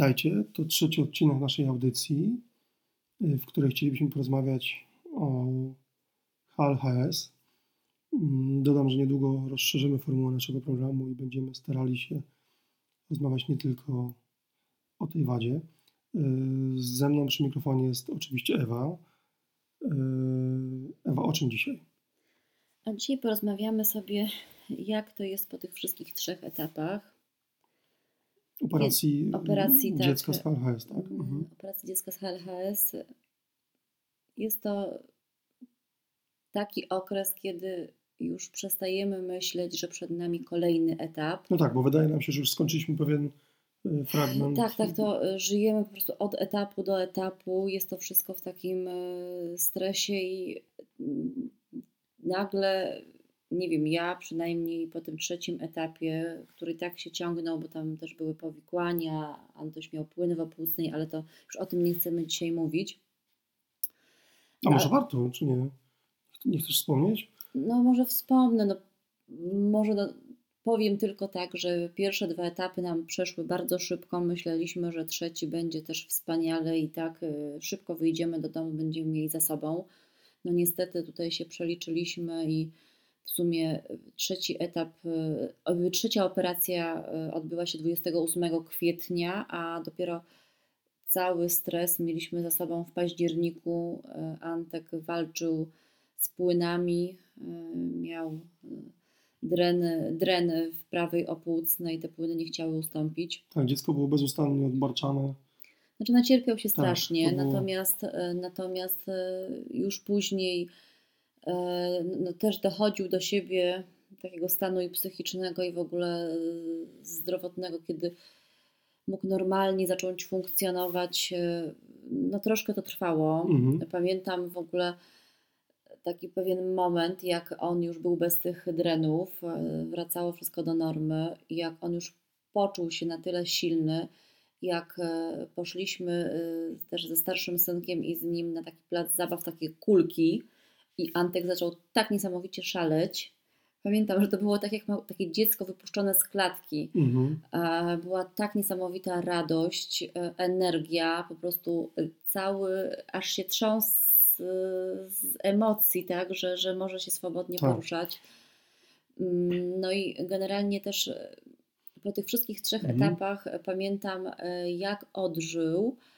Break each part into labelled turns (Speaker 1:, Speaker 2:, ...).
Speaker 1: Witajcie, to trzeci odcinek naszej audycji, y, w której chcielibyśmy porozmawiać o HLHS. Mm, Dodam, że niedługo rozszerzymy formułę naszego programu i będziemy starali się rozmawiać nie tylko o tej wadzie. Y, ze mną przy mikrofonie jest oczywiście Ewa. Y, Ewa, o czym dzisiaj?
Speaker 2: A dzisiaj porozmawiamy sobie, jak to jest po tych wszystkich trzech etapach
Speaker 1: Operacji,
Speaker 2: operacji tak,
Speaker 1: dziecka z HLHS, tak?
Speaker 2: Mhm.
Speaker 1: Mhm.
Speaker 2: operacji dziecka z HLHS. Jest to taki okres, kiedy już przestajemy myśleć, że przed nami kolejny etap.
Speaker 1: No tak, bo wydaje nam się, że już skończyliśmy pewien y, fragment.
Speaker 2: Tak, tak, to y, żyjemy po prostu od etapu do etapu. Jest to wszystko w takim y, stresie i mm, nagle, nie wiem, ja przynajmniej po tym trzecim etapie, który tak się ciągnął, bo tam też były powikłania, Antoś miał płyn wopłucnej, ale to już o tym nie chcemy dzisiaj mówić.
Speaker 1: A może warto, czy nie? Nie chcesz wspomnieć?
Speaker 2: No może wspomnę, no, może powiem tylko tak, że pierwsze dwa etapy nam przeszły bardzo szybko. Myśleliśmy, że trzeci będzie też wspaniale i tak y, szybko wyjdziemy do domu, będziemy mieli za sobą. No niestety tutaj się przeliczyliśmy i w sumie trzeci etap, y, trzecia operacja y, odbyła się 28 kwietnia, a dopiero cały stres mieliśmy za sobą w październiku. Y, Antek walczył z płynami, y, miał y, dreny, dreny w prawej opłucnej, te płyny nie chciały ustąpić.
Speaker 1: Tak, dziecko było bezustannie odbarczane.
Speaker 2: Znaczy nacierpiał się
Speaker 1: Tak,
Speaker 2: strasznie,
Speaker 1: to było-
Speaker 2: natomiast, natomiast już później no, też dochodził do siebie takiego stanu i psychicznego i w ogóle e, zdrowotnego, kiedy mógł normalnie zacząć funkcjonować. e, No troszkę to trwało.
Speaker 1: Mhm.
Speaker 2: Pamiętam w ogóle taki pewien moment, jak on już był bez tych drenów, e, wracało wszystko do normy jak on już poczuł się na tyle silny, jak e, poszliśmy e, też ze starszym synkiem i z nim na taki plac zabaw, takie kulki i Antek zaczął tak niesamowicie szaleć. Pamiętam, że to było tak jak takie dziecko wypuszczone z klatki.
Speaker 1: Mhm.
Speaker 2: E, Była tak niesamowita radość, e, energia, po prostu e, cały, aż się trząsł z, z emocji, tak, że, że może się swobodnie
Speaker 1: Tak.
Speaker 2: poruszać. Mm, No i generalnie też e, po tych wszystkich trzech
Speaker 1: Mhm.
Speaker 2: etapach e, pamiętam, e, jak odżył e,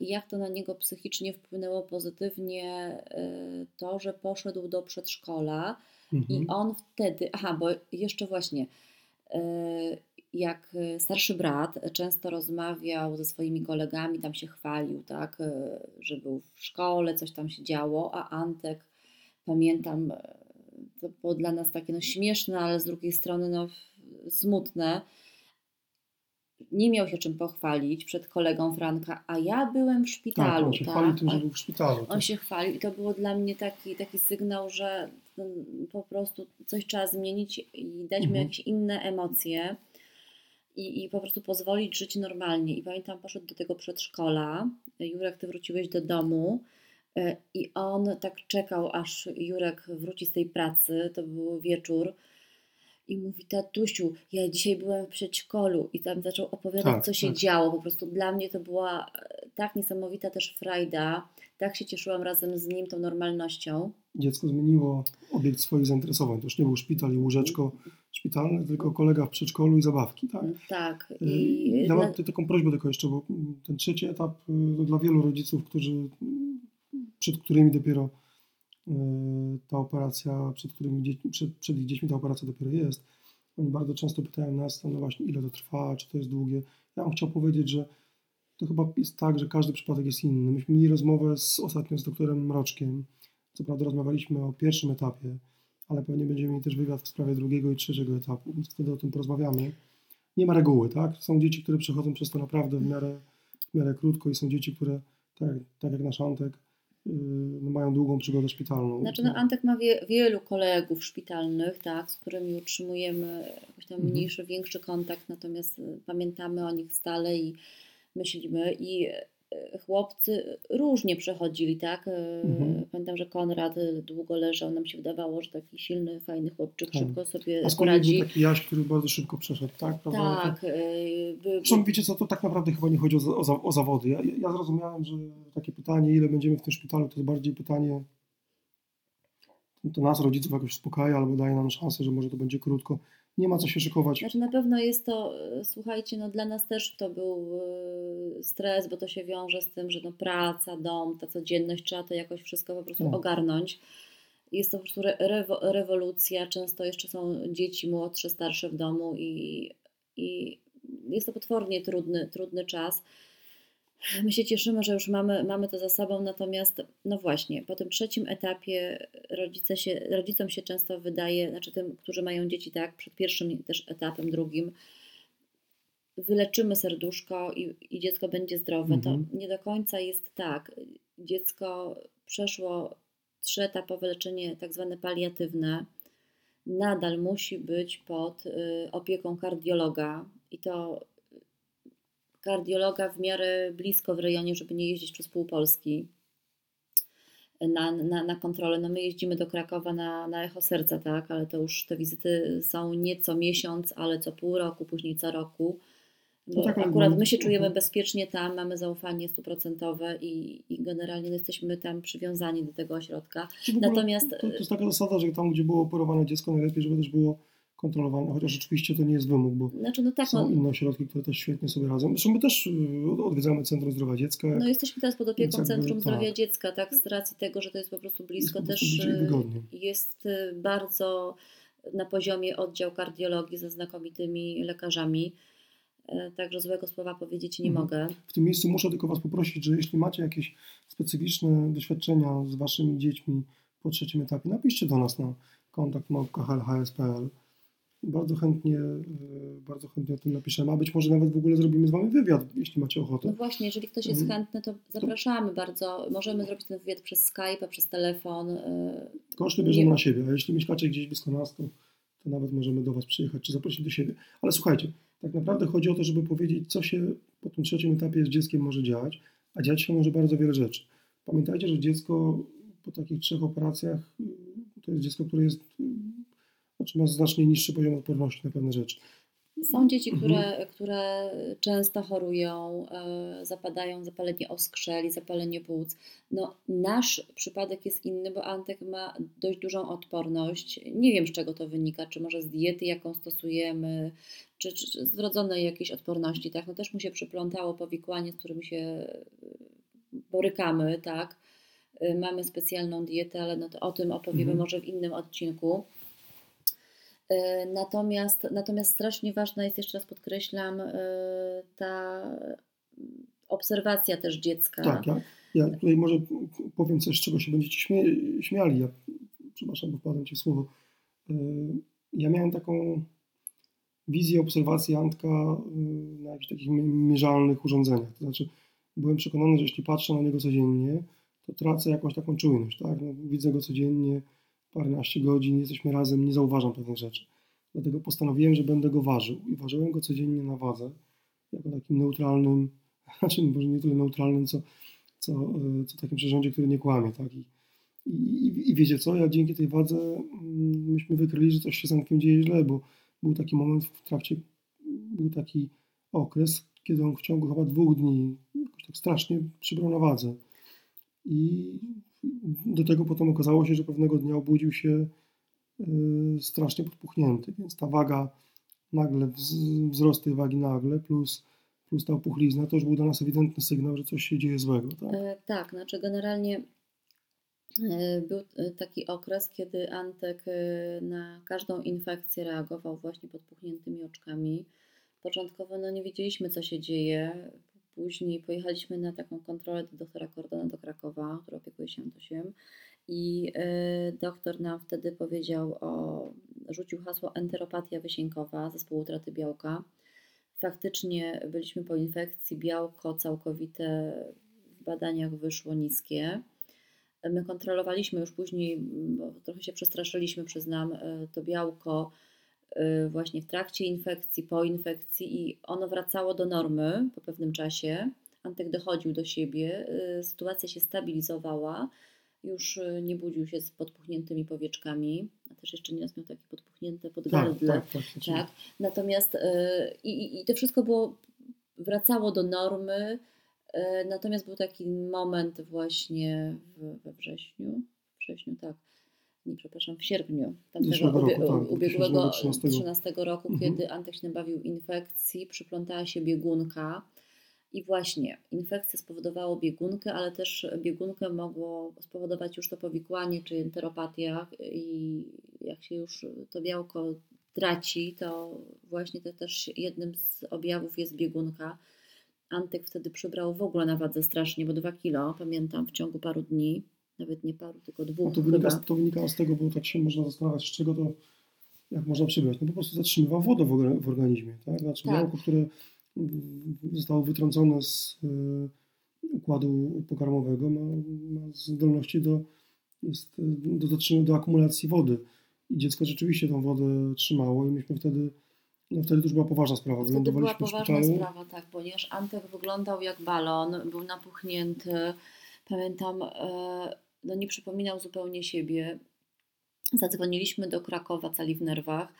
Speaker 2: jak to na niego psychicznie wpłynęło pozytywnie e, to, że poszedł do przedszkola.
Speaker 1: Mhm.
Speaker 2: I on wtedy, aha, bo jeszcze właśnie, e, jak e, starszy brat często rozmawiał ze swoimi kolegami, tam się chwalił, tak, e, że był w szkole, coś tam się działo, a Antek, pamiętam, e, to było dla nas takie no śmieszne, ale z drugiej strony no smutne. Nie miał się czym pochwalić przed kolegą Franka, a ja byłem w
Speaker 1: Tak,
Speaker 2: szpitalu.
Speaker 1: on się
Speaker 2: tak,
Speaker 1: chwalił tym, że był w szpitalu.
Speaker 2: on
Speaker 1: tak.
Speaker 2: się chwalił i to było dla mnie taki, taki sygnał, że mm, po prostu coś trzeba zmienić i dać mu
Speaker 1: Mhm.
Speaker 2: jakieś inne emocje i, i po prostu pozwolić żyć normalnie. I pamiętam, poszedł do tego przedszkola. Jurek, ty wróciłeś do domu e, i on tak czekał, aż Jurek wróci z tej pracy. To był wieczór. I mówi, tatusiu, ja dzisiaj byłem w przedszkolu i tam zaczął opowiadać,
Speaker 1: Tak,
Speaker 2: co się
Speaker 1: tak.
Speaker 2: działo. Po prostu dla mnie to była e, tak niesamowita też frajda. Tak się cieszyłam razem z nim tą normalnością.
Speaker 1: Dziecko zmieniło obiekt swoich zainteresowań. To już nie był szpital i łóżeczko szpitalne, tylko kolega w przedszkolu i zabawki. Tak?
Speaker 2: Tak.
Speaker 1: Y,
Speaker 2: I
Speaker 1: Ja mam taką prośbę tylko jeszcze, bo mm, ten trzeci etap y, dla wielu rodziców, którzy, mm, przed którymi dopiero ta operacja, przed, którymi przed, przed ich dziećmi ta operacja dopiero jest, oni bardzo często pytają nas, no właśnie, ile to trwa, czy to jest długie. Ja bym chciał powiedzieć, że to chyba jest tak, że każdy przypadek jest inny. Myśmy mieli rozmowę z, ostatnio z doktorem Mroczkiem. Co prawda rozmawialiśmy o pierwszym etapie, ale pewnie będziemy mieli też wywiad w sprawie drugiego i trzeciego etapu, więc wtedy o tym porozmawiamy. Nie ma reguły, tak? Są dzieci, które przechodzą przez to naprawdę w miarę, w miarę krótko i są dzieci, które, tak, tak jak nasz Antek, no mają długą przygodę szpitalną.
Speaker 2: Znaczy, no, Antek ma wie, wielu kolegów szpitalnych, tak, z którymi utrzymujemy jakiś tam
Speaker 1: Mhm.
Speaker 2: mniejszy, większy kontakt, natomiast y, pamiętamy o nich stale i myślimy. I chłopcy różnie przechodzili, tak? E,
Speaker 1: Mhm.
Speaker 2: Pamiętam, że Konrad e, długo leżał, nam się wydawało, że taki silny, fajny chłopczyk
Speaker 1: Tak.
Speaker 2: szybko sobie
Speaker 1: A z był
Speaker 2: poradzi.
Speaker 1: taki Jaś, który bardzo szybko przeszedł, tak? Prawda?
Speaker 2: Tak, e,
Speaker 1: Zresztą wiecie co, to tak naprawdę chyba nie chodzi o, o, o zawody. Ja, ja zrozumiałem, że takie pytanie, ile będziemy w tym szpitalu, to jest bardziej pytanie, to nas rodziców jakoś uspokaja albo daje nam szansę, że może to będzie krótko. Nie ma co się szykować.
Speaker 2: Znaczy na pewno jest to, e, słuchajcie, no dla nas też to był e, stres, bo to się wiąże z tym, że no praca, dom, ta codzienność, trzeba to jakoś wszystko po prostu
Speaker 1: Tak.
Speaker 2: ogarnąć. Jest to po prostu re, rewo, rewolucja, często jeszcze są dzieci młodsze, starsze w domu i, i jest to potwornie trudny, trudny czas. My się cieszymy, że już mamy, mamy to za sobą, natomiast no właśnie, po tym trzecim etapie rodzice się, rodzicom się często wydaje, znaczy tym, którzy mają dzieci tak, przed pierwszym też etapem, drugim, wyleczymy serduszko i, i dziecko będzie zdrowe.
Speaker 1: Mhm.
Speaker 2: To nie do końca jest tak. Dziecko przeszło trzyetapowe leczenie tak zwane paliatywne, nadal musi być pod y, opieką kardiologa i to kardiologa w miarę blisko w rejonie, żeby nie jeździć przez pół Polski na, na, na kontrolę. No my jeździmy do Krakowa na, na echo serca, tak, ale to już te wizyty są nie co miesiąc, ale co pół roku, później co roku. Bo
Speaker 1: No tak,
Speaker 2: akurat
Speaker 1: no-
Speaker 2: my się czujemy
Speaker 1: mhm.
Speaker 2: bezpiecznie tam, mamy zaufanie stuprocentowe i, i generalnie no jesteśmy tam przywiązani do tego ośrodka. Natomiast-
Speaker 1: To, to jest taka zasada, że tam, gdzie było operowane dziecko, najlepiej, żeby też było kontrolowane, chociaż rzeczywiście to nie jest wymóg, bo
Speaker 2: Znaczy, no tak,
Speaker 1: są
Speaker 2: no,
Speaker 1: inne ośrodki, które też świetnie sobie radzą. Zresztą my też y, odwiedzamy Centrum Zdrowia Dziecka.
Speaker 2: no jesteśmy teraz pod opieką
Speaker 1: jakby
Speaker 2: Centrum
Speaker 1: tak.
Speaker 2: Zdrowia Dziecka, tak, z racji tego, że to jest po prostu blisko
Speaker 1: po prostu
Speaker 2: też y, jest y, bardzo na poziomie oddział kardiologii ze znakomitymi lekarzami. E, Także złego słowa powiedzieć nie
Speaker 1: Mhm.
Speaker 2: mogę.
Speaker 1: W tym miejscu muszę tylko Was poprosić, że jeśli macie jakieś specyficzne doświadczenia z Waszymi dziećmi po trzecim etapie, napiszcie do nas na kontakt małpka.hlhs.pl. Bardzo chętnie, y, bardzo chętnie o tym napiszemy, a być może nawet w ogóle zrobimy z Wami wywiad, jeśli macie
Speaker 2: No
Speaker 1: ochotę.
Speaker 2: właśnie, jeżeli ktoś jest
Speaker 1: Mhm.
Speaker 2: chętny, to zapraszamy bardzo. Możemy zrobić ten wywiad przez Skype, przez telefon. y,
Speaker 1: Koszty bierzemy na siebie, a jeśli mieszkacie gdzieś blisko nas, to, to nawet możemy do Was przyjechać czy zaprosić do siebie. Ale słuchajcie, tak naprawdę chodzi o to, żeby powiedzieć, co się po tym trzecim etapie z dzieckiem może dziać, a dziać się może bardzo wiele rzeczy. Pamiętajcie, że dziecko po takich trzech operacjach to jest dziecko, które jest, znaczy ma znacznie niższy poziom odporności na pewne rzeczy.
Speaker 2: Są dzieci,
Speaker 1: Mhm.
Speaker 2: które, które często chorują, e, zapadają zapalenie oskrzeli, zapalenie płuc. No, nasz przypadek jest inny, bo Antek ma dość dużą odporność. Nie wiem, z czego to wynika, czy może z diety, jaką stosujemy, czy, czy, czy z wrodzonej jakiejś odporności, tak? No też mu się przyplątało powikłanie, z którym się e, borykamy, tak? E, Mamy specjalną dietę, ale no to o tym opowiemy
Speaker 1: Mhm.
Speaker 2: może w innym odcinku. E, Natomiast, natomiast strasznie ważna jest, jeszcze raz podkreślam, e, ta obserwacja też dziecka.
Speaker 1: Tak, ja, ja tutaj może powiem coś, czego się będziecie śmie śmiali. Ja, przepraszam, bo wpadłem Ci w słowo. Y, Ja miałem taką wizję obserwacji Antka na jakichś takich mi- mierzalnych urządzeniach. To znaczy, byłem przekonany, że jeśli patrzę na niego codziennie, to tracę jakąś taką czujność. Tak? No, widzę go codziennie, paręnaście godzin, jesteśmy razem, nie zauważam pewnych rzeczy. Dlatego postanowiłem, że będę go ważył i ważyłem go codziennie na wadze, jako takim neutralnym, znaczy może nie tyle neutralnym, co, co, y, co takim przyrządzie, który nie kłamie. Tak? I, i, I wiecie co, ja dzięki tej wadze mm, myśmy wykryli, że coś się z Antkiem dzieje źle, bo był taki moment w trakcie, był taki okres, kiedy on w ciągu chyba dwóch dni jakoś tak strasznie przybrał na wadze. I do tego potem okazało się, że pewnego dnia obudził się y, strasznie podpuchnięty, więc ta waga nagle, wz- wzrost tej wagi nagle, plus, plus ta opuchlizna, to już był dla nas ewidentny sygnał, że coś się dzieje złego. Tak?
Speaker 2: E, Tak, znaczy generalnie e, był e, taki okres, kiedy Antek e, na każdą infekcję reagował właśnie podpuchniętymi oczkami. Początkowo no, nie wiedzieliśmy, co się dzieje. Później pojechaliśmy na taką kontrolę do doktora Kordona do Krakowa, który opiekuje się Antosiem. I e, doktor nam wtedy powiedział o, rzucił hasło enteropatia wysiękowa, zespół utraty białka. Faktycznie byliśmy po infekcji, białko całkowite w badaniach wyszło niskie. My kontrolowaliśmy już później, trochę się przestraszyliśmy, przyznam, e, to białko właśnie w trakcie infekcji, po infekcji i ono wracało do normy po pewnym czasie, Antek dochodził do siebie, y, sytuacja się stabilizowała, już y, nie budził się z podpuchniętymi powieczkami, a też jeszcze nieraz miał takie podpuchnięte podgardle.
Speaker 1: Tak, tak, tak.
Speaker 2: Tak, natomiast y, i, i to wszystko było, wracało do normy, y, natomiast był taki moment właśnie w, we wrześniu, wrześniu, tak, nie przepraszam, w sierpniu tamtego ubie,
Speaker 1: roku, tak,
Speaker 2: ubiegłego
Speaker 1: 2013.
Speaker 2: 13 roku,
Speaker 1: Mhm.
Speaker 2: kiedy Antek się nabawił infekcji, przyplątała się biegunka i właśnie infekcja spowodowała biegunkę, ale też biegunkę mogło spowodować już to powikłanie czy enteropatia i jak się już to białko traci, to właśnie to też jednym z objawów jest biegunka. Antek wtedy przybrał w ogóle na wadze strasznie, bo 2 kilo, pamiętam, w ciągu paru dni, nawet nie paru, tylko
Speaker 1: No
Speaker 2: dwóch
Speaker 1: to, wynika,
Speaker 2: chyba.
Speaker 1: to wynikało z tego, bo tak się można zastanawiać, z czego to, jak można przybrać. No po prostu zatrzymywał wodę w, orga- w organizmie. Tak? Znaczy
Speaker 2: Tak.
Speaker 1: białko, które mm, zostało wytrącone z y, układu pokarmowego, ma, ma zdolności do, jest, y, do, zatrzym- do akumulacji wody. I dziecko rzeczywiście tą wodę trzymało i myśmy wtedy, no wtedy to już była poważna sprawa.
Speaker 2: Wtedy była poważna sprawa, tak, ponieważ Antek wyglądał jak balon, był napuchnięty. Pamiętam, e, no nie przypominał zupełnie siebie. Zadzwoniliśmy do Krakowa cali w nerwach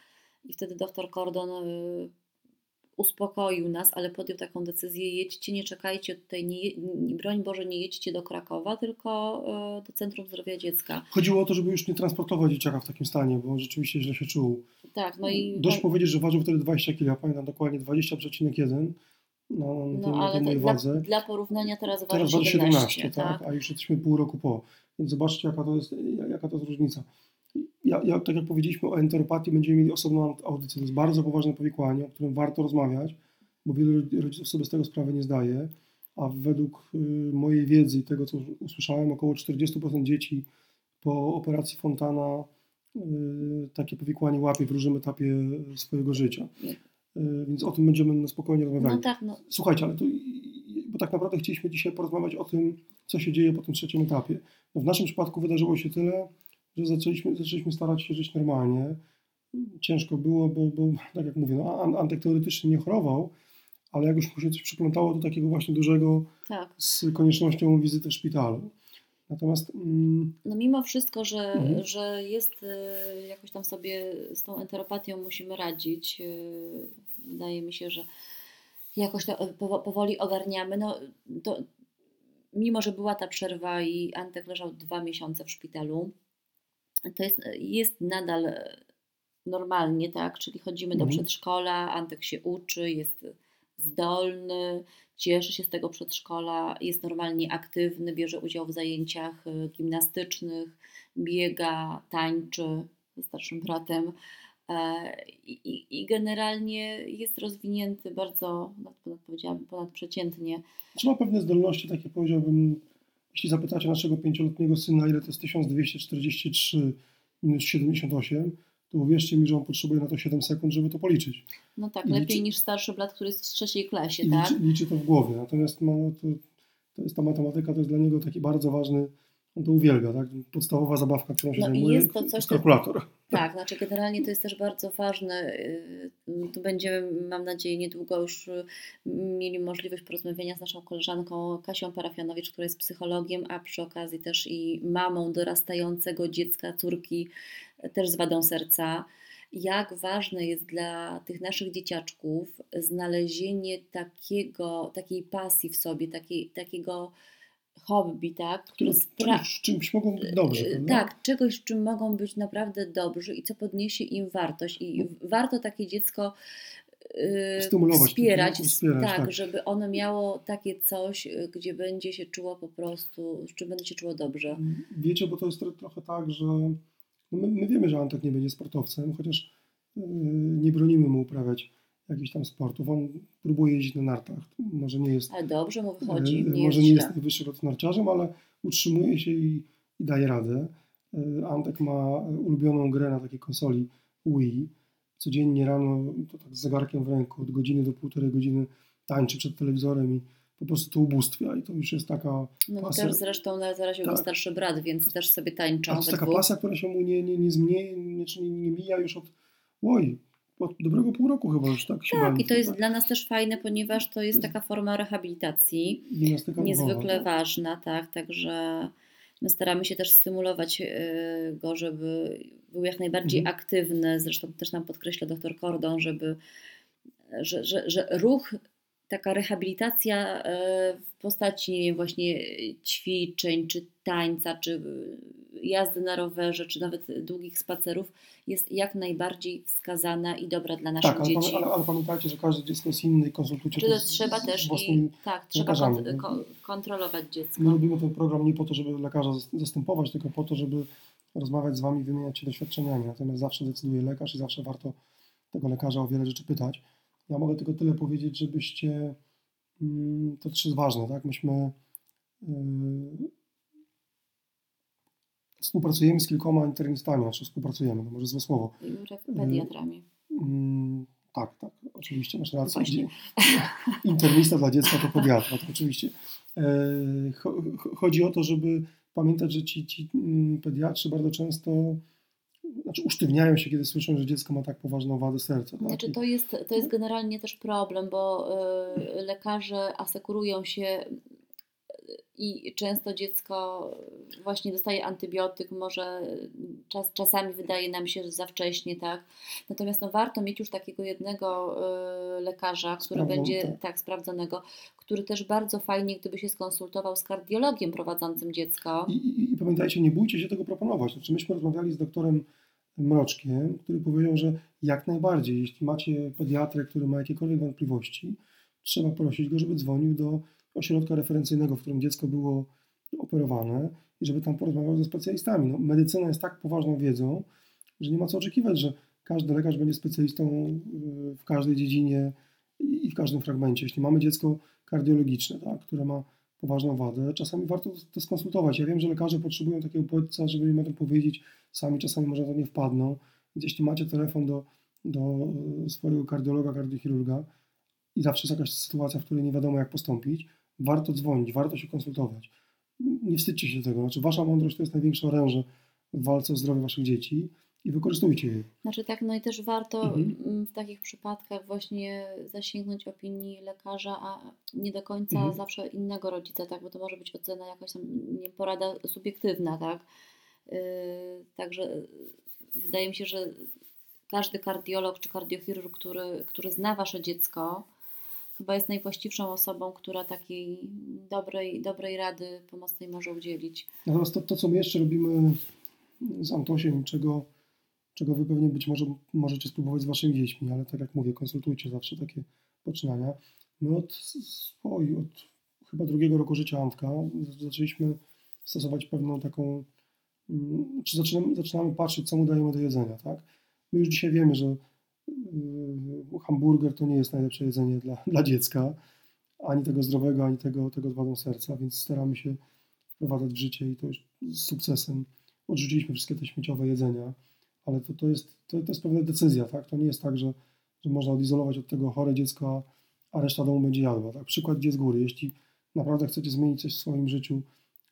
Speaker 2: i wtedy doktor Kordon e, uspokoił nas, ale podjął taką decyzję, jedźcie, nie czekajcie tutaj, nie, broń Boże, nie jedźcie do Krakowa, tylko e, do Centrum Zdrowia Dziecka.
Speaker 1: Chodziło o to, żeby już nie transportować dzieciaka w takim stanie, bo on rzeczywiście źle się czuł.
Speaker 2: Tak, no i...
Speaker 1: Dość powiedzieć, że ważył wtedy 20 kg, pamiętam dokładnie 20,1
Speaker 2: no,
Speaker 1: tej, na
Speaker 2: ale
Speaker 1: mojej
Speaker 2: dla, dla porównania teraz waży
Speaker 1: Teraz waży
Speaker 2: 17,
Speaker 1: 17, tak?
Speaker 2: tak?
Speaker 1: a już jesteśmy pół roku po. Więc zobaczcie, jaka to jest, jaka to jest różnica. Ja, ja, tak jak powiedzieliśmy o enteropatii, będziemy mieli osobną audycję. To jest bardzo poważne powikłanie, o którym warto rozmawiać, bo wielu rodziców sobie z tego sprawy nie zdaje. A według y, mojej wiedzy i tego, co usłyszałem, około 40% dzieci po operacji Fontana y, takie powikłanie łapie w różnym etapie swojego życia. Y, więc o tym będziemy na spokojnie rozmawiali.
Speaker 2: No tak, no,
Speaker 1: Słuchajcie, ale to, bo tak naprawdę chcieliśmy dzisiaj porozmawiać o tym, co się dzieje po tym trzecim etapie. No w naszym przypadku wydarzyło się tyle, że zaczęliśmy, zaczęliśmy starać się żyć normalnie. Ciężko było, bo, bo tak jak mówię, no, An- Antek teoretycznie nie chorował, ale jak już mu się coś przyplątało do takiego właśnie dużego
Speaker 2: tak.
Speaker 1: z koniecznością wizyty w szpitalu. Natomiast mm,
Speaker 2: No mimo wszystko, że,
Speaker 1: Mhm.
Speaker 2: że jest y, jakoś tam sobie z tą enteropatią musimy radzić. y, Wydaje mi się, że jakoś to y, powo- powoli ogarniamy. No, to, mimo, że była ta przerwa i Antek leżał dwa miesiące w szpitalu, to jest, jest nadal normalnie, tak? Czyli chodzimy do
Speaker 1: Mhm.
Speaker 2: przedszkola, Antek się uczy, jest zdolny, cieszy się z tego przedszkola, jest normalnie aktywny, bierze udział w zajęciach y, gimnastycznych, biega, tańczy ze starszym bratem. e, I, i, I generalnie jest rozwinięty bardzo, ponad, powiedziałabym, ponadprzeciętnie.
Speaker 1: czy ma pewne zdolności, takie powiedziałbym, jeśli zapytacie naszego pięcioletniego syna, ile to jest 1243 minus 78, to uwierzcie mi, że on potrzebuje na to 7 sekund, żeby to policzyć.
Speaker 2: No tak,
Speaker 1: I
Speaker 2: lepiej
Speaker 1: liczy-
Speaker 2: niż starszy brat, który jest w trzeciej klasie, tak?
Speaker 1: liczy, liczy to w głowie. Natomiast ma, to, to jest ta matematyka, to jest dla niego taki bardzo ważny, on to uwielbia, tak? Podstawowa zabawka, którą się
Speaker 2: No
Speaker 1: zajmuje,
Speaker 2: jest to coś, co-
Speaker 1: kalkulator.
Speaker 2: Tak, znaczy generalnie to jest też bardzo ważne. y, Tu będziemy, mam nadzieję, niedługo już y, mieli możliwość porozmawiania z naszą koleżanką Kasią Parafianowicz, która jest psychologiem, a przy okazji też i mamą dorastającego dziecka, córki też z wadą serca. Jak ważne jest dla tych naszych dzieciaczków znalezienie takiego, takiej pasji w sobie, takiej, takiego hobby, tak, które
Speaker 1: Czymś, czymś mogą być dobrze,
Speaker 2: Yy,
Speaker 1: prawda?
Speaker 2: Tak, czegoś, czym mogą być naprawdę dobrzy i co podniesie im wartość. I warto takie dziecko yy,
Speaker 1: Stymulować,
Speaker 2: wspierać,
Speaker 1: tak, wspierać,
Speaker 2: tak,
Speaker 1: tak.
Speaker 2: żeby ono miało takie coś, yy, gdzie będzie się czuło po prostu, czy będzie się czuło dobrze.
Speaker 1: Wiecie, bo to jest tro- trochę tak, że no my, my wiemy, że Antek nie będzie sportowcem, chociaż yy, nie bronimy mu uprawiać jakichś tam sportów. On próbuje jeździć na nartach. Może nie jest,
Speaker 2: Ale dobrze mu wychodzi,
Speaker 1: yy,
Speaker 2: nie
Speaker 1: może nie jest najwyższy lot narciarzem, ale utrzymuje się i, i daje radę. Yy, Antek ma ulubioną grę na takiej konsoli Wii. Codziennie rano, to tak z zegarkiem w ręku, od godziny do półtorej godziny tańczy przed telewizorem i po prostu ubóstwia. I to już jest taka
Speaker 2: No też zresztą na- zaraził go
Speaker 1: Tak.
Speaker 2: starszy brat, więc też sobie tańczą
Speaker 1: A to jest taka
Speaker 2: dwóch.
Speaker 1: pasja, która się mu nie, nie, nie, zmie, nie, nie, nie mija już od. Oj, od dobrego pół roku chyba już, tak?
Speaker 2: Tak, i to jest dla nas też fajne, ponieważ to jest taka forma rehabilitacji,
Speaker 1: Gimnastyka
Speaker 2: niezwykle
Speaker 1: tak?
Speaker 2: ważna, tak, także my staramy się też stymulować y, go, żeby był jak najbardziej
Speaker 1: Mhm.
Speaker 2: aktywny, zresztą też nam podkreśla doktor Kordon, żeby, że, że, że ruch, taka rehabilitacja y, w postaci nie wiem, właśnie ćwiczeń, czy tańca, czy jazdy na rowerze, czy nawet długich spacerów jest jak najbardziej wskazana i dobra dla naszych
Speaker 1: Tak, ale,
Speaker 2: dzieci.
Speaker 1: ale, ale pamiętajcie, że każde dziecko jest inne i konsultujcie
Speaker 2: Czy
Speaker 1: to z-
Speaker 2: trzeba
Speaker 1: z
Speaker 2: też i tak, trzeba kontrolować dziecko.
Speaker 1: My robimy ten program nie po to, żeby lekarza zas- zastępować, tylko po to, żeby rozmawiać z Wami, wymieniać się doświadczeniami. Natomiast zawsze decyduje lekarz i zawsze warto tego lekarza o wiele rzeczy pytać. Ja mogę tylko tyle powiedzieć, żebyście, mm, to też jest ważne, tak? Myśmy yy, współpracujemy z kilkoma internistami, znaczy współpracujemy, to może złe słowo.
Speaker 2: Pediatrami.
Speaker 1: Mm, tak, tak, oczywiście, masz rację. Internista dla dziecka to pediatra, to oczywiście. E, cho- cho- Chodzi o to, żeby pamiętać, że ci, ci mm, pediatrzy bardzo często znaczy usztywniają się, kiedy słyszą, że dziecko ma tak poważną wadę serca. Tak?
Speaker 2: Znaczy to jest, to jest generalnie też problem, bo y, lekarze asekurują się y, i często dziecko właśnie dostaje antybiotyk, może czas, czasami wydaje nam się, że za wcześnie, tak. Natomiast no, warto mieć już takiego jednego y, lekarza, który będzie
Speaker 1: tak.
Speaker 2: tak sprawdzonego, który też bardzo fajnie, gdyby się skonsultował z kardiologiem prowadzącym dziecko.
Speaker 1: I, i, I pamiętajcie, nie bójcie się tego proponować. Znaczy, myśmy rozmawiali z doktorem Mroczkiem, który powiedział, że jak najbardziej, jeśli macie pediatrę, który ma jakiekolwiek wątpliwości, trzeba prosić go, żeby dzwonił do ośrodka referencyjnego, w którym dziecko było operowane i żeby tam porozmawiał ze specjalistami. No, medycyna jest tak poważną wiedzą, że nie ma co oczekiwać, że każdy lekarz będzie specjalistą y, w każdej dziedzinie i w każdym fragmencie. Jeśli mamy dziecko kardiologiczne, tak, które ma poważną wadę, czasami warto to skonsultować. Ja wiem, że lekarze potrzebują takiego bodźca, żeby im o tym powiedzieć, sami czasami może to nie wpadną. Więc jeśli macie telefon do, do y, swojego kardiologa, kardiochirurga i zawsze jest jakaś sytuacja, w której nie wiadomo jak postąpić, warto dzwonić, warto się konsultować. Nie wstydźcie się tego. Znaczy, wasza mądrość to jest największe oręże w walce o zdrowie waszych dzieci i wykorzystujcie je.
Speaker 2: Znaczy tak, no i też warto
Speaker 1: Mhm.
Speaker 2: mm, w takich przypadkach właśnie zasięgnąć opinii lekarza, a nie do końca
Speaker 1: Mhm.
Speaker 2: zawsze innego rodzica, tak, bo to może być ocena jakaś tam, nie porada subiektywna, tak. Yy, także yy, wydaje mi się, że każdy kardiolog czy kardiochirurg, który, który zna wasze dziecko, chyba jest najwłaściwszą osobą, która takiej dobrej, dobrej rady pomocnej może udzielić.
Speaker 1: Natomiast to, to, co my jeszcze robimy z Antosiem, czego, czego wy pewnie być może możecie spróbować z waszymi dziećmi, ale tak jak mówię, konsultujcie zawsze takie poczynania. My od, oj, od chyba drugiego roku życia Antka zaczęliśmy stosować pewną taką, mm, czy zaczynamy, zaczynamy patrzeć, co mu dajemy do jedzenia, tak? My już dzisiaj wiemy, że yy, hamburger to nie jest najlepsze jedzenie dla, dla dziecka, ani tego zdrowego, ani tego, tego z wadą serca, więc staramy się wprowadzać w życie i to już z sukcesem. Odrzuciliśmy wszystkie te śmieciowe jedzenia, ale to, to, jest, to, to jest pewna decyzja, tak? To nie jest tak, że, że można odizolować od tego chore dziecko, a reszta domu będzie jadła. Tak? Przykład idzie z góry. Jeśli naprawdę chcecie zmienić coś w swoim życiu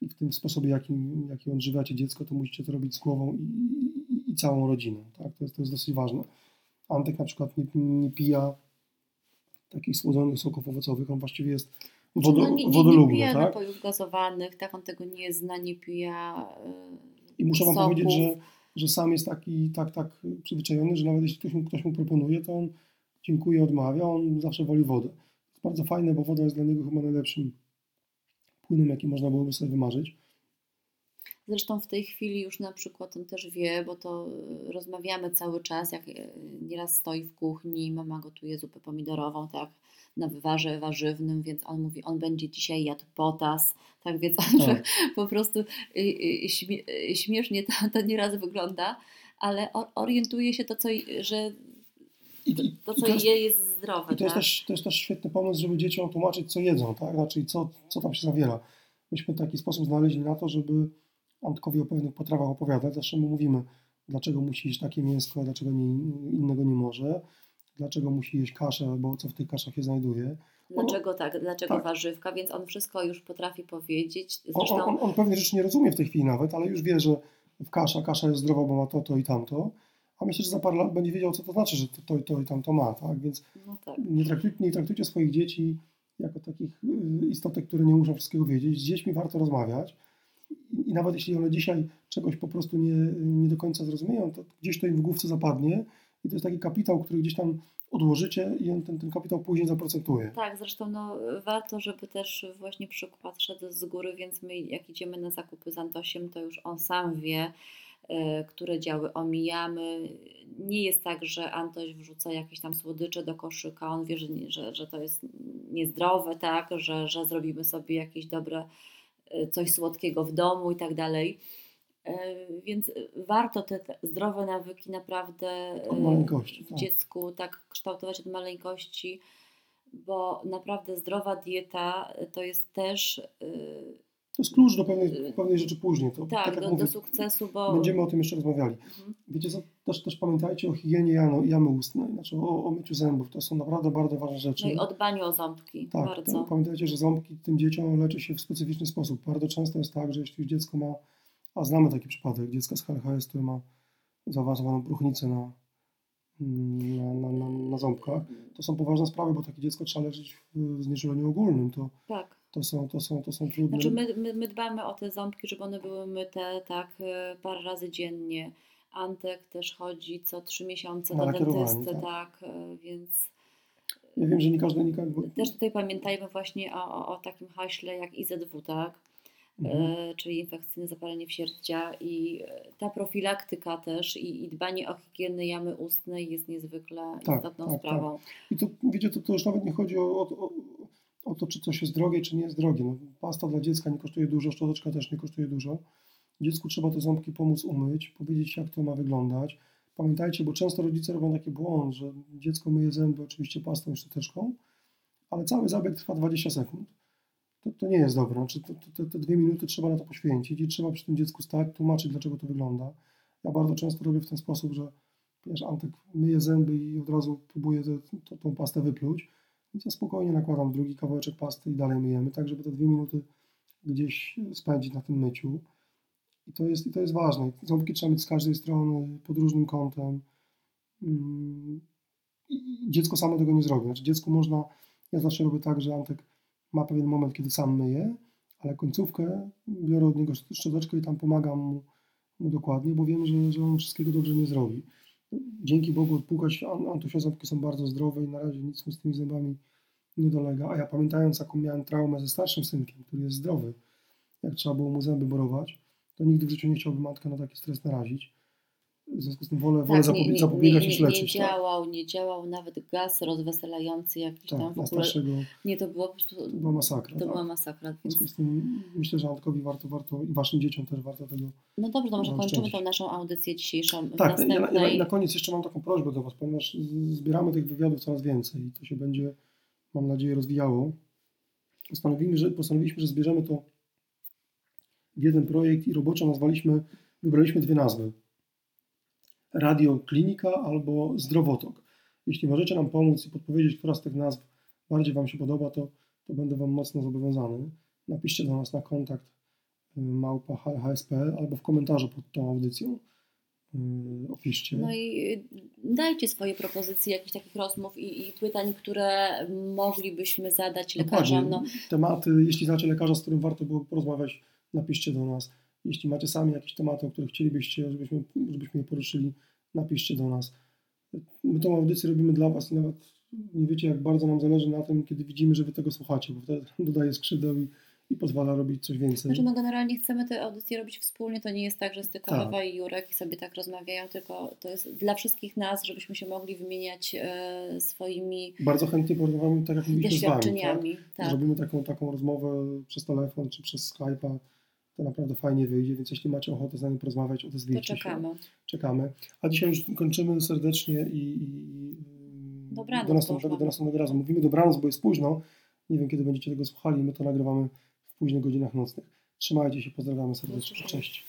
Speaker 1: i w tym sposobie, jakim, jakim odżywiacie dziecko, to musicie to robić z głową i, i, i całą rodziną. Tak? To, jest, to jest dosyć ważne. Antek na przykład nie, nie pija takich słodzonych soków owocowych, on właściwie jest wodo,
Speaker 2: no, nie, nie, nie
Speaker 1: wodolubny,
Speaker 2: pija
Speaker 1: tak?
Speaker 2: napojów gazowanych, tak, on tego nie zna, nie pija yy,
Speaker 1: I muszę Wam
Speaker 2: soków.
Speaker 1: powiedzieć, że, że sam jest taki tak, tak przyzwyczajony, że nawet jeśli ktoś mu, ktoś mu proponuje, to on dziękuję, odmawia, on zawsze woli wodę. To jest bardzo fajne, bo woda jest dla niego chyba najlepszym płynem, jaki można byłoby sobie wymarzyć.
Speaker 2: Zresztą w tej chwili już na przykład on też wie, bo to y, rozmawiamy cały czas, jak y, nieraz stoi w kuchni, mama gotuje zupę pomidorową, tak, na wywarze warzywnym, więc on mówi, on będzie dzisiaj jadł potas, tak, więc on,
Speaker 1: Tak.
Speaker 2: po prostu y, śmie, śmiesznie to, to nieraz wygląda, ale orientuje się to, co, że to, co je, jest zdrowe,
Speaker 1: i to jest,
Speaker 2: tak?
Speaker 1: też, to jest też świetny pomysł, żeby dzieciom tłumaczyć, co jedzą, tak? Znaczy, co, co tam się zawiera. Myśmy taki sposób znaleźli na to, żeby Antkowi o pewnych potrawach opowiadać. Zawsze mu mówimy, dlaczego musi jeść takie mięsko, dlaczego nie, innego nie może, dlaczego musi jeść kaszę, bo co w tych kaszach się znajduje.
Speaker 2: Dlaczego tak, dlaczego
Speaker 1: Tak.
Speaker 2: warzywka, więc on wszystko już potrafi powiedzieć.
Speaker 1: On,
Speaker 2: Zresztą
Speaker 1: on, on pewnie rzeczy nie rozumie w tej chwili nawet, ale już wie, że w kasza, kasza jest zdrowa, bo ma to, to i tamto. a myślę, że za parę lat będzie wiedział, co to znaczy, że to, to, i to i tam to ma, tak? Więc
Speaker 2: No tak.
Speaker 1: nie traktujcie, nie traktujcie swoich dzieci jako takich y, istotek, które nie muszą wszystkiego wiedzieć. Z dziećmi warto rozmawiać i, nawet jeśli one dzisiaj czegoś po prostu nie, nie do końca zrozumieją, to gdzieś to im w główce zapadnie i to jest taki kapitał, który gdzieś tam odłożycie i on ten, ten kapitał później zaprocentuje.
Speaker 2: Tak, zresztą no, warto, żeby też właśnie przykład szedł z góry, więc my jak idziemy na zakupy z Antosiem, to już on sam wie, e, które działy omijamy. Nie jest tak, że Antoś wrzuca jakieś tam słodycze do koszyka, on wie, że, że, że to jest niezdrowe, tak, że, że zrobimy sobie jakieś dobre, coś słodkiego w domu i tak dalej. E, Więc warto te zdrowe nawyki naprawdę e, w
Speaker 1: tak.
Speaker 2: dziecku tak kształtować od maleńkości, bo naprawdę zdrowa dieta to jest też e,
Speaker 1: To jest klucz do pewnej, pewnej rzeczy później. To,
Speaker 2: tak,
Speaker 1: jak
Speaker 2: do,
Speaker 1: mówię,
Speaker 2: do sukcesu, bo
Speaker 1: Będziemy o tym jeszcze rozmawiali.
Speaker 2: Mhm.
Speaker 1: Wiecie co, też, też pamiętajcie o higienie jano, jamy ustnej, znaczy o, o myciu zębów. To są naprawdę bardzo ważne rzeczy.
Speaker 2: no i o dbaniu o ząbki
Speaker 1: Tak,
Speaker 2: bardzo.
Speaker 1: to pamiętajcie, że ząbki tym dzieciom leczy się w specyficzny sposób. Bardzo często jest tak, że jeśli już dziecko ma, a znamy taki przypadek, dziecka z HLHS, które ma zaawansowaną próchnicę na, na, na, na, na ząbkach, to są poważne sprawy, bo takie dziecko trzeba leczyć w, w znieczuleniu ogólnym. To,
Speaker 2: Tak.
Speaker 1: To, są, to, są, to są trudne.
Speaker 2: Znaczy my, my, my dbamy o te ząbki, żeby one były myte tak e, parę razy dziennie. Antek też chodzi co trzy miesiące
Speaker 1: Na
Speaker 2: do dentysty,
Speaker 1: tak.
Speaker 2: tak, e, więc
Speaker 1: Ja wiem, że nie każdy, nie każdy
Speaker 2: też tutaj pamiętajmy właśnie o, o, o takim haśle jak IZW, tak?
Speaker 1: Mhm.
Speaker 2: e, czyli infekcyjne zapalenie wsierdzia i ta profilaktyka też i, i dbanie o higienę jamy ustnej jest niezwykle
Speaker 1: Tak,
Speaker 2: istotną
Speaker 1: tak,
Speaker 2: sprawą.
Speaker 1: I to wiecie, to, to już nawet nie chodzi o, o, o to, czy coś jest drogie, czy nie jest drogie. No, pasta dla dziecka nie kosztuje dużo, szczoteczka też nie kosztuje dużo. Dziecku trzeba te ząbki pomóc umyć, powiedzieć, jak to ma wyglądać. Pamiętajcie, bo często rodzice robią taki błąd, że dziecko myje zęby oczywiście pastą i szczoteczką, ale cały zabieg trwa 20 sekund. To, to nie jest dobre. Znaczy, to, to, te dwie minuty trzeba na to poświęcić i trzeba przy tym dziecku stać, tłumaczyć, dlaczego to wygląda. Ja bardzo często robię w ten sposób, że wiesz, Antek myje zęby i od razu próbuje tę- tą pastę wypluć. Więc ja spokojnie nakładam drugi kawałeczek pasty i dalej myjemy, tak żeby te dwie minuty gdzieś spędzić na tym myciu. I to jest, i to jest ważne. Ząbki trzeba mieć z każdej strony, pod różnym kątem. Mm, I dziecko samo tego nie zrobi. Znaczy dziecku można, ja zawsze robię tak, że Antek ma pewien moment, kiedy sam myje, ale końcówkę biorę od niego szczoteczkę i tam pomagam mu, mu dokładnie, bo wiem, że, że on wszystkiego dobrze nie zrobi. Dzięki Bogu odpłukać An- Antosia ząbki są bardzo zdrowe i na razie nic mu z tymi zębami nie dolega. A ja pamiętając, jaką miałem traumę ze starszym synkiem, który jest zdrowy, jak trzeba było mu zęby borować, to nigdy w życiu nie chciałbym matkę na taki stres narazić. W związku z tym wolę, wolę
Speaker 2: Tak, nie,
Speaker 1: zapobie-
Speaker 2: nie,
Speaker 1: zapobiegać
Speaker 2: nie,
Speaker 1: niż
Speaker 2: nie, nie
Speaker 1: leczyć. tak?
Speaker 2: działał, nie działał nawet gaz rozweselający jakiś tam
Speaker 1: Tak,
Speaker 2: w
Speaker 1: na
Speaker 2: ogóle.
Speaker 1: starszego
Speaker 2: Nie, to było po prostu,
Speaker 1: to była masakra.
Speaker 2: to
Speaker 1: tak?
Speaker 2: była masakra.
Speaker 1: W związku z tym myślę, że Antkowi warto, warto i waszym dzieciom też warto tego.
Speaker 2: No dobrze, to może kończymy tą naszą audycję dzisiejszą. W
Speaker 1: Tak, ja, na- ja, na-
Speaker 2: następnej...
Speaker 1: na koniec jeszcze mam taką prośbę do was, ponieważ zbieramy tych wywiadów coraz więcej i to się będzie, mam nadzieję, rozwijało. Postanowiliśmy, że, postanowiliśmy, że zbierzemy to w jeden projekt i roboczo nazwaliśmy, wybraliśmy dwie nazwy. Radio Klinika albo Zdrowotok. Jeśli możecie nam pomóc i podpowiedzieć, która z tych nazw bardziej Wam się podoba, to, to będę Wam mocno zobowiązany. Napiszcie do nas na kontakt y, małpa HSP albo w komentarzu pod tą audycją. y, Opiszcie.
Speaker 2: No i y, dajcie swoje propozycje jakichś takich rozmów i, i pytań, które moglibyśmy zadać lekarzom. No,
Speaker 1: Tematy, jeśli znacie lekarza, z którym warto było porozmawiać, napiszcie do nas. Jeśli macie sami jakieś tematy, o których chcielibyście, żebyśmy, żebyśmy je poruszyli, napiszcie do nas. My tą audycję robimy dla Was i nawet nie wiecie, jak bardzo nam zależy na tym, kiedy widzimy, że Wy tego słuchacie, bo wtedy dodaje skrzydeł i, i pozwala robić coś więcej.
Speaker 2: Znaczy, no generalnie chcemy te audycje robić wspólnie, to nie jest tak, że tylko
Speaker 1: Tak.
Speaker 2: I Jurek i sobie tak rozmawiają, tylko to jest dla wszystkich nas, żebyśmy się mogli wymieniać e, swoimi
Speaker 1: Bardzo chętnie porozmawiamy, tak jak mówiliśmy z Wami. Tak?
Speaker 2: doświadczeniami. Tak.
Speaker 1: Zrobimy taką, taką rozmowę przez telefon czy przez Skype'a. To naprawdę fajnie wyjdzie, więc jeśli macie ochotę z nami porozmawiać,
Speaker 2: To
Speaker 1: odezwijcie się.
Speaker 2: czekamy.
Speaker 1: czekamy. A dzisiaj już kończymy serdecznie i, i, i
Speaker 2: Dobranoc,
Speaker 1: do, następnego, do następnego razu. Mówimy dobranoc, bo jest późno. Nie wiem, kiedy będziecie tego słuchali. My to nagrywamy w późnych godzinach nocnych. Trzymajcie się, pozdrawiamy serdecznie. Cześć.